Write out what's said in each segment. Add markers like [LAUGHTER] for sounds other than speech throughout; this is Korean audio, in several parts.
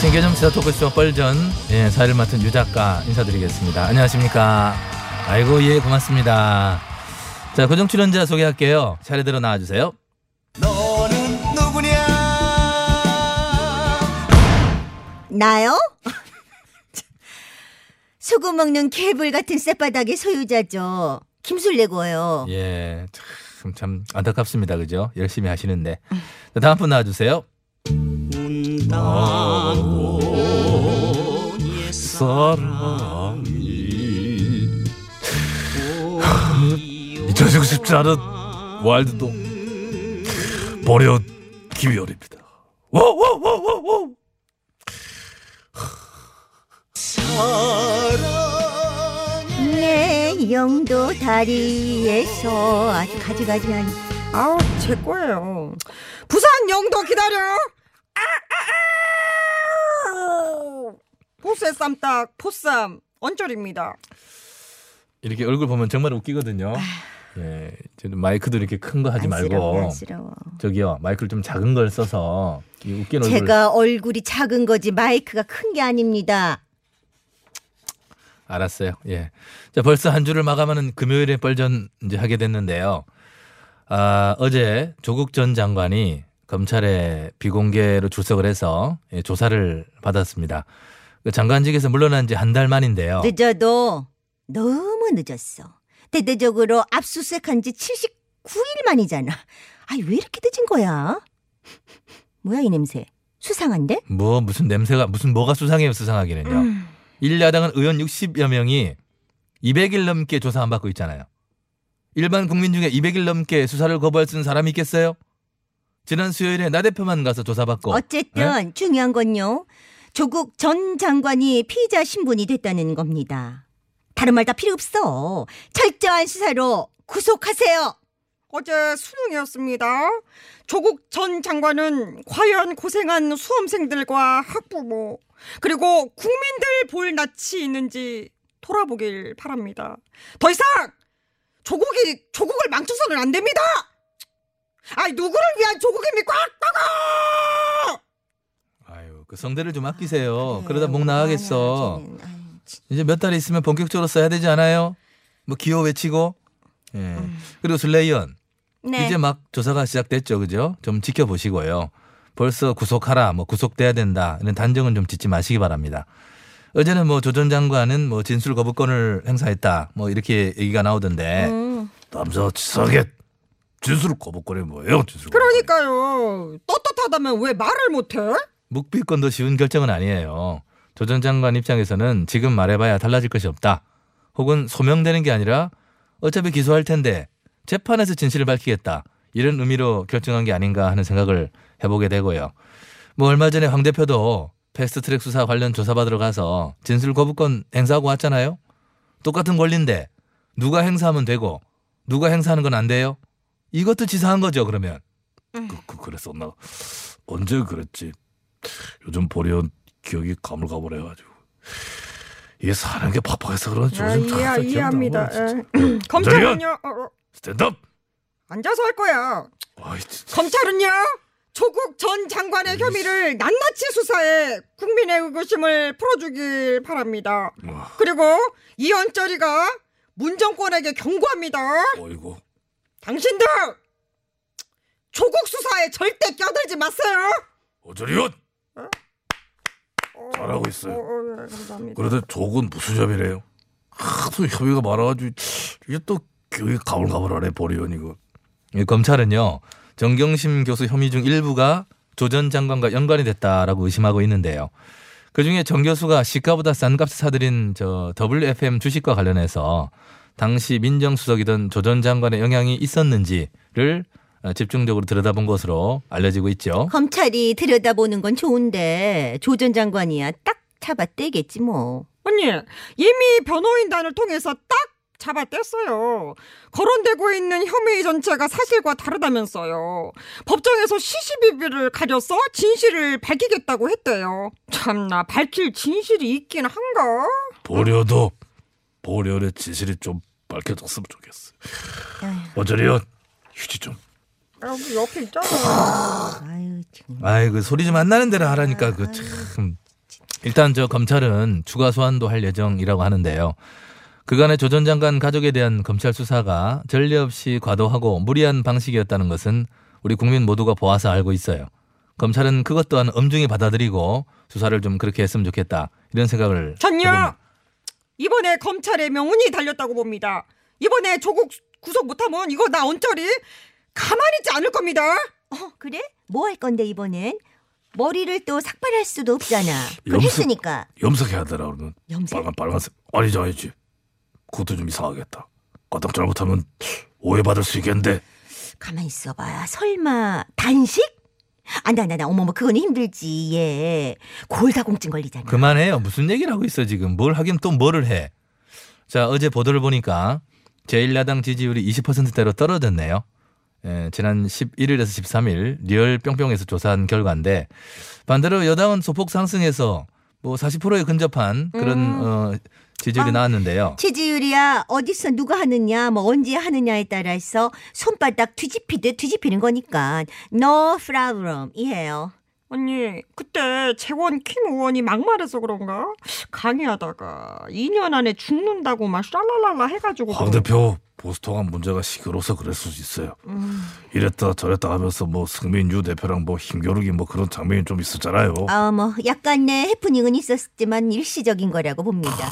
신개념 시사 토크쇼 뻘전 예, 사회를 맡은 유 작가 인사드리겠습니다. 안녕하십니까. 아이고 예 고맙습니다. 자 고정 출연자 소개할게요. 차례대로 나와주세요. 너는 누구냐? 나요? [LAUGHS] 소금 먹는 개불 같은 쌔바닥의 소유자죠. 김술래고요. 예, 참, 참 안타깝습니다. 그죠? 열심히 하시는데. 자, 다음 분 나와주세요. 사랑이 잊혀지고 싶지 않은 와일드도 버려 김희열입니다. 와와와와와 내 영도 다리에서 아주 가지가지한 아우 제 거예요. 부산 영도 기다려. 아, 아, 아! 보세 쌈딱 보쌈 언저리입니다. 이렇게 얼굴 보면 정말 웃기거든요. 예, 마이크도 이렇게 큰 거 하지 안쓰러워, 말고 안쓰러워. 저기요 마이크를 좀 작은 걸 써서 이 웃긴 얼굴 제가 얼굴이 작은 거지 마이크가 큰 게 아닙니다. 알았어요. 예. 자, 벌써 한 주를 마감하는 금요일에 뻘전 이제 하게 됐는데요. 아, 어제 조국 전 장관이 검찰에 비공개로 출석을 해서 예, 조사를 받았습니다. 그 장관직에서 물러난 지 한 달 만인데요. 늦어도 너무 늦었어. 대대적으로 압수수색한 지 79일 만이잖아. 아니 왜 이렇게 늦은 거야? 뭐야 이 냄새? 수상한데? 뭐 무슨 냄새가 무슨 뭐가 수상해요, 수상하기는요. 음. 일야당은 의원 60여 명이 200일 넘게 조사 안 받고 있잖아요. 일반 국민 중에 200일 넘게 수사를 거부할 수 있는 사람이 있겠어요? 지난 수요일에 나 대표만 가서 조사받고 어쨌든 예? 중요한 건요. 조국 전 장관이 피의자 신분이 됐다는 겁니다. 다른 말 다 필요 없어. 철저한 수사로 구속하세요. 어제 수능이었습니다. 조국 전 장관은 과연 고생한 수험생들과 학부모 그리고 국민들 볼 낯이 있는지 돌아보길 바랍니다. 더 이상 조국이 조국을 망쳐서는 안 됩니다. 아이 누구를 위한 조국입니까? 꽉 꽉! 그 성대를 좀 아끼세요. 그래, 그러다 목 나가겠어. 진- 이제 몇 달 있으면 본격적으로 써야 되지 않아요? 뭐 기호 외치고. 예. 그리고 슬레이언 네. 이제 막 조사가 시작됐죠, 그죠? 좀 지켜보시고요. 벌써 구속하라, 뭐 구속돼야 된다 이런 단정은 좀 짓지 마시기 바랍니다. 어제는 뭐 조전 장관은 뭐 진술 거부권을 행사했다, 뭐 이렇게 얘기가 나오던데 음. 남사치사게 진술 거부권이 뭐예요? 진술 그러니까요. 떳떳하다면 왜 말을 못해? 묵비권도 쉬운 결정은 아니에요. 조 전 장관 입장에서는 지금 말해봐야 달라질 것이 없다. 혹은 소명되는 게 아니라 어차피 기소할 텐데 재판에서 진실을 밝히겠다. 이런 의미로 결정한 게 아닌가 하는 생각을 해보게 되고요. 뭐 얼마 전에 황 대표도 패스트트랙 수사 관련 조사받으러 가서 진술 거부권 행사하고 왔잖아요. 똑같은 권리인데 누가 행사하면 되고 누가 행사하는 건 안 돼요? 이것도 지사한 거죠 그러면. 그, 그, 그랬었나? 언제 그랬지? 요즘 보려 기억이 가물가물해가지고 이게 사는 게 팍팍해서 그런지 아, 요즘 이해, 잘 이해합니다. 기억이 안 나요, 예. 검찰은요. 어, 어, 스탠드업! 앉아서 할 거야. 아이. 검찰은요. 조국 전 장관의 혀미를 낱낱이 수사해 국민의 의구심을 풀어주길 바랍니다. 와, 그리고 이현철이가 문정권에게 경고합니다. 어이구 당신들 조국 수사에 절대 껴들지 마세요. 오전이원 어, 잘하고 있어요. 어, 어, 네, 감사합니다. 그런데 조건 무슨 협의래요? 하도 협의가 많아가지고 이게 또 교육이 가물가물하네 보리원 이거. 이 검찰은요 정경심 교수 혐의 중 일부가 조 전 장관과 연관이 됐다라고 의심하고 있는데요. 그 중에 정 교수가 시가보다 싼 값을 사들인 저 WFM 주식과 관련해서 당시 민정수석이던 조 전 장관의 영향이 있었는지를 어, 집중적으로 들여다본 것으로 알려지고 있죠. 검찰이 들여다보는 건 좋은데 조 전 장관이야 딱 잡아떼겠지 뭐. 언니 이미 변호인단을 통해서 딱 잡아뗐어요. 거론되고 있는 혐의 전체가 사실과 다르다면서요. 법정에서 시시비비를 가려서 진실을 밝히겠다고 했대요. 참나 밝힐 진실이 있긴 한가? 보려도 보려의 진실이 좀 밝혀졌으면 좋겠어. 오전이원 휴지 좀. 여기 옆에 있잖아. 아유 참. 아이 그 소리 좀 안 나는 대로 하라니까 그 참. 일단 저 검찰은 추가 소환도 할 예정이라고 하는데요. 그간의 조 전 장관 가족에 대한 검찰 수사가 전례 없이 과도하고 무리한 방식이었다는 것은 우리 국민 모두가 보아서 알고 있어요. 검찰은 그것 또한 엄중히 받아들이고 수사를 좀 그렇게 했으면 좋겠다 이런 생각을 전요 해봅니다. 이번에 검찰의 명운이 달렸다고 봅니다. 이번에 조국 구속 못하면 이거 나 언저리 가만히 있지 않을 겁니다. 어 그래? 뭐 할 건데 이번엔? 머리를 또 삭발할 수도 없잖아. 했으니까. 염색해야 되나 그러면 염색? 빨간 빨간색 아니지 아니지 그것도 좀 이상하겠다. 까딱 잘못하면 오해받을 수 있겠는데 가만 있어봐. 설마 단식? 안돼 안돼 어머머 그거는 힘들지. 예. 골다공증 걸리잖아. 그만해요. 무슨 얘기를 하고 있어 지금. 뭘 하긴 또 뭐를 해. 자 어제 보도를 보니까 제1야당 지지율이 20%대로 떨어졌네요. 예, 지난 11일에서 13일 리얼 뿅뿅에서 조사한 결과인데 반대로 여당은 소폭 상승해서 뭐 40%에 근접한 그런 음. 어, 지지율이 아. 나왔는데요. 체지율이야 어디서 누가 하느냐 뭐 언제 하느냐에 따라서 손바닥 뒤집히듯 뒤집히는 거니까 no problem 이해요. 언니 그때 재원 킴 의원이 막말해서 그런가 강의하다가 2년 안에 죽는다고 막 샬랄랄라 해가지고 황 대표 보수통합 문제가 시끄러워서 그럴 수 있어요. 음. 이랬다 저랬다 하면서 뭐 승민 유 대표랑 뭐 힘겨루기 뭐 그런 장면이 좀 있었잖아요. 아 뭐 약간의 해프닝은 있었지만 일시적인 거라고 봅니다.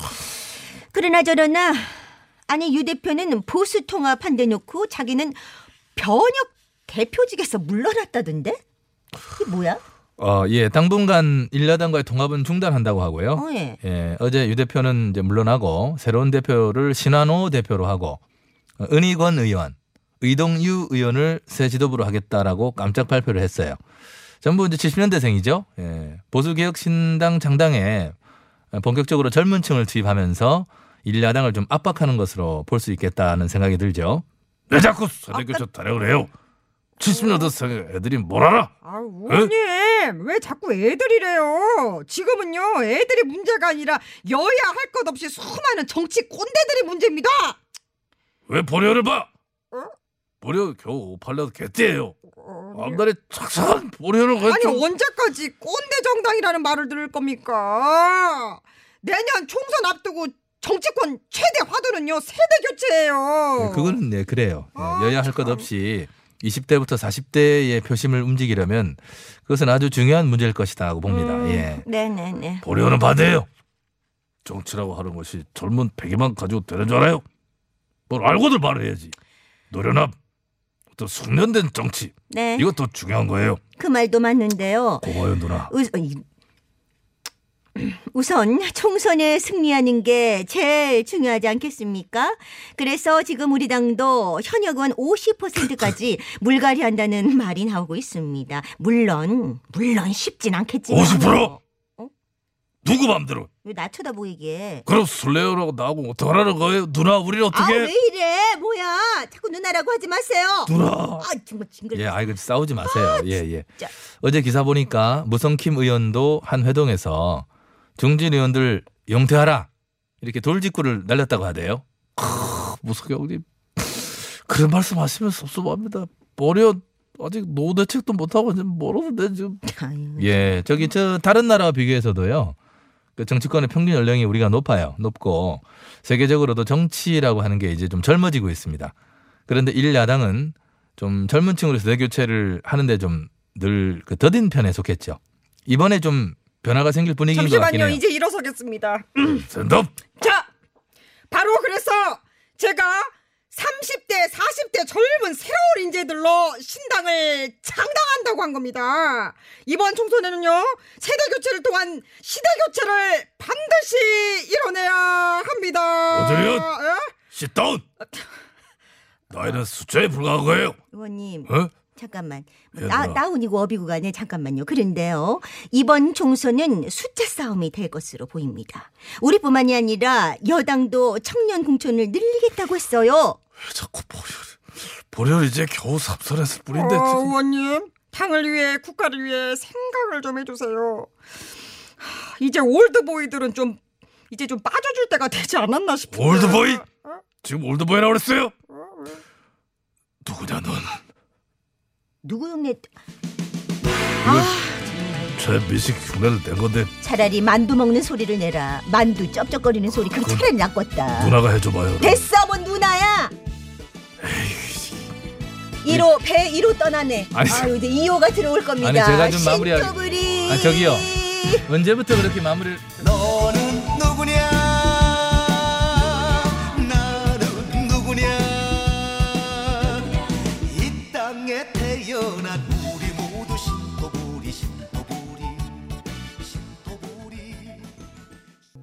그러나 저러나 아니 유 대표는 보수 통합 한대 놓고 자기는 변혁 대표직에서 물러났다던데? 이게 뭐야? 어, 예, 당분간 일야당과의 통합은 중단한다고 하고요. 어, 예. 예, 어제 유 대표는 이제 물러나고 새로운 대표를 신한호 대표로 하고 어, 은희권 의원, 의동유 의원을 새 지도부로 하겠다라고 깜짝 발표를 했어요. 전부 이제 70년대생이죠. 예, 보수개혁신당 장당에 본격적으로 젊은 층을 투입하면서 일야당을 좀 압박하는 것으로 볼 수 있겠다는 생각이 들죠. 왜 자꾸 세대교체 타령을 해요? 70년대 생 애들이 뭘 알아? 아 의원님 왜 자꾸 애들이래요 지금은요 애들이 문제가 아니라 여야 할 것 없이 수많은 정치 꼰대들이 문제입니다 왜 보려를 봐? 어? 보려 겨우 58년 개띠예요. 어, 앞날에 착착한 보려를 왜 아니 좀- 언제까지 꼰대 정당이라는 말을 들을 겁니까 내년 총선 앞두고 정치권 최대 화두는요 세대 교체예요 네, 그거는 네 그래요. 예, 아, 여야 할것 참. 없이 20대부터 40대의 표심을 움직이려면 그것은 아주 중요한 문제일 것이다고 봅니다. 음. 예. 네네네. 보려는 반대예요. 정치라고 하는 것이 젊은 패기만 가지고 되는 줄 알아요? 뭘 알고들 말해야지. 노련함, 어떤 숙련된 정치 네. 이것도 중요한 거예요. 그 말도 맞는데요. 고마워요 누나. 우, 이- 우선 총선에 승리하는 게 제일 중요하지 않겠습니까? 그래서 지금 우리 당도 현역 의원 50%까지 물갈이 한다는 [LAUGHS] 말이 나오고 있습니다. 물론 물론 쉽진 않겠지만 50%? 누구 맘대로? 왜 나 쳐다보이게 그럼 술래요라고 나하고 어떡하라는 거예요? 누나 우리는 아 어떻게? 왜 이래 뭐야 자꾸 누나라고 하지 마세요 누나. 아 정말 징그러 예, 아이고 싸우지 마세요. 예, 예. 진짜. 어제 기사 보니까 무성킴 의원도 한 회동에서 중진 의원들 용퇴하라 이렇게 돌직구를 날렸다고 하대요. 무석 형님 그런 말씀하시면 섭섭합니다. 보려 아직 노 대책도 못하고 지금 멀었는데 지금 예, 저기 저 다른 나라와 비교해서도요. 그 정치권의 평균 연령이 우리가 높아요. 높고 세계적으로도 정치라고 하는 게 이제 좀 젊어지고 있습니다. 그런데 일 야당은 좀 젊은 층으로 세대 교체를 하는데 좀 늘 그 더딘 편에 속했죠. 이번에 좀 변화가 생길 분위기인 것 같긴 잠시만요. 해요. 이제 일어서겠습니다. 샌덤 자, 바로 그래서 제가 30대, 40대 젊은 새로운 인재들로 신당을 창당한다고 한 겁니다. 이번 총선에는요, 세대 교체를 통한 시대 교체를 반드시 이뤄내야 합니다. 예? sit down 나이는 숫자에 불과한 거예요 의원님 어? 잠깐만. 나, down이고 up이고 간에 잠깐만요. 그런데요. 이번 총선은 숫자 싸움이 될 것으로 보입니다. 우리뿐만이 아니라 여당도 청년 공천을 늘리겠다고 했어요. 왜 자꾸 보려 보려 이제 겨우 삼선했을 뿐인데 어, 지금 의원님, 당을 위해, 국가를 위해 생각을 좀 해주세요. 하, 이제 올드보이들은 좀, 이제 좀 빠져줄 때가 되지 않았나 싶은데. 올드보이? 어? 지금 올드보이라고 그랬어요? 누구냐 넌 누구 흉내 최민식 흉내를 낸 건데 차라리 만두 먹는 소리를 내라. 만두 쩝쩝거리는 소리 그럼 차라리 낫겠다. 누나가 해줘봐요 됐어 뭐 누나야. 1호 배 1호 떠나네. 아니, 아유 이제 2호가 들어올 겁니다. 아니, 제가 좀 마무리하게- 신토부리. 아, 저기요. 언제부터 그렇게 마무리를 너는 누구냐 나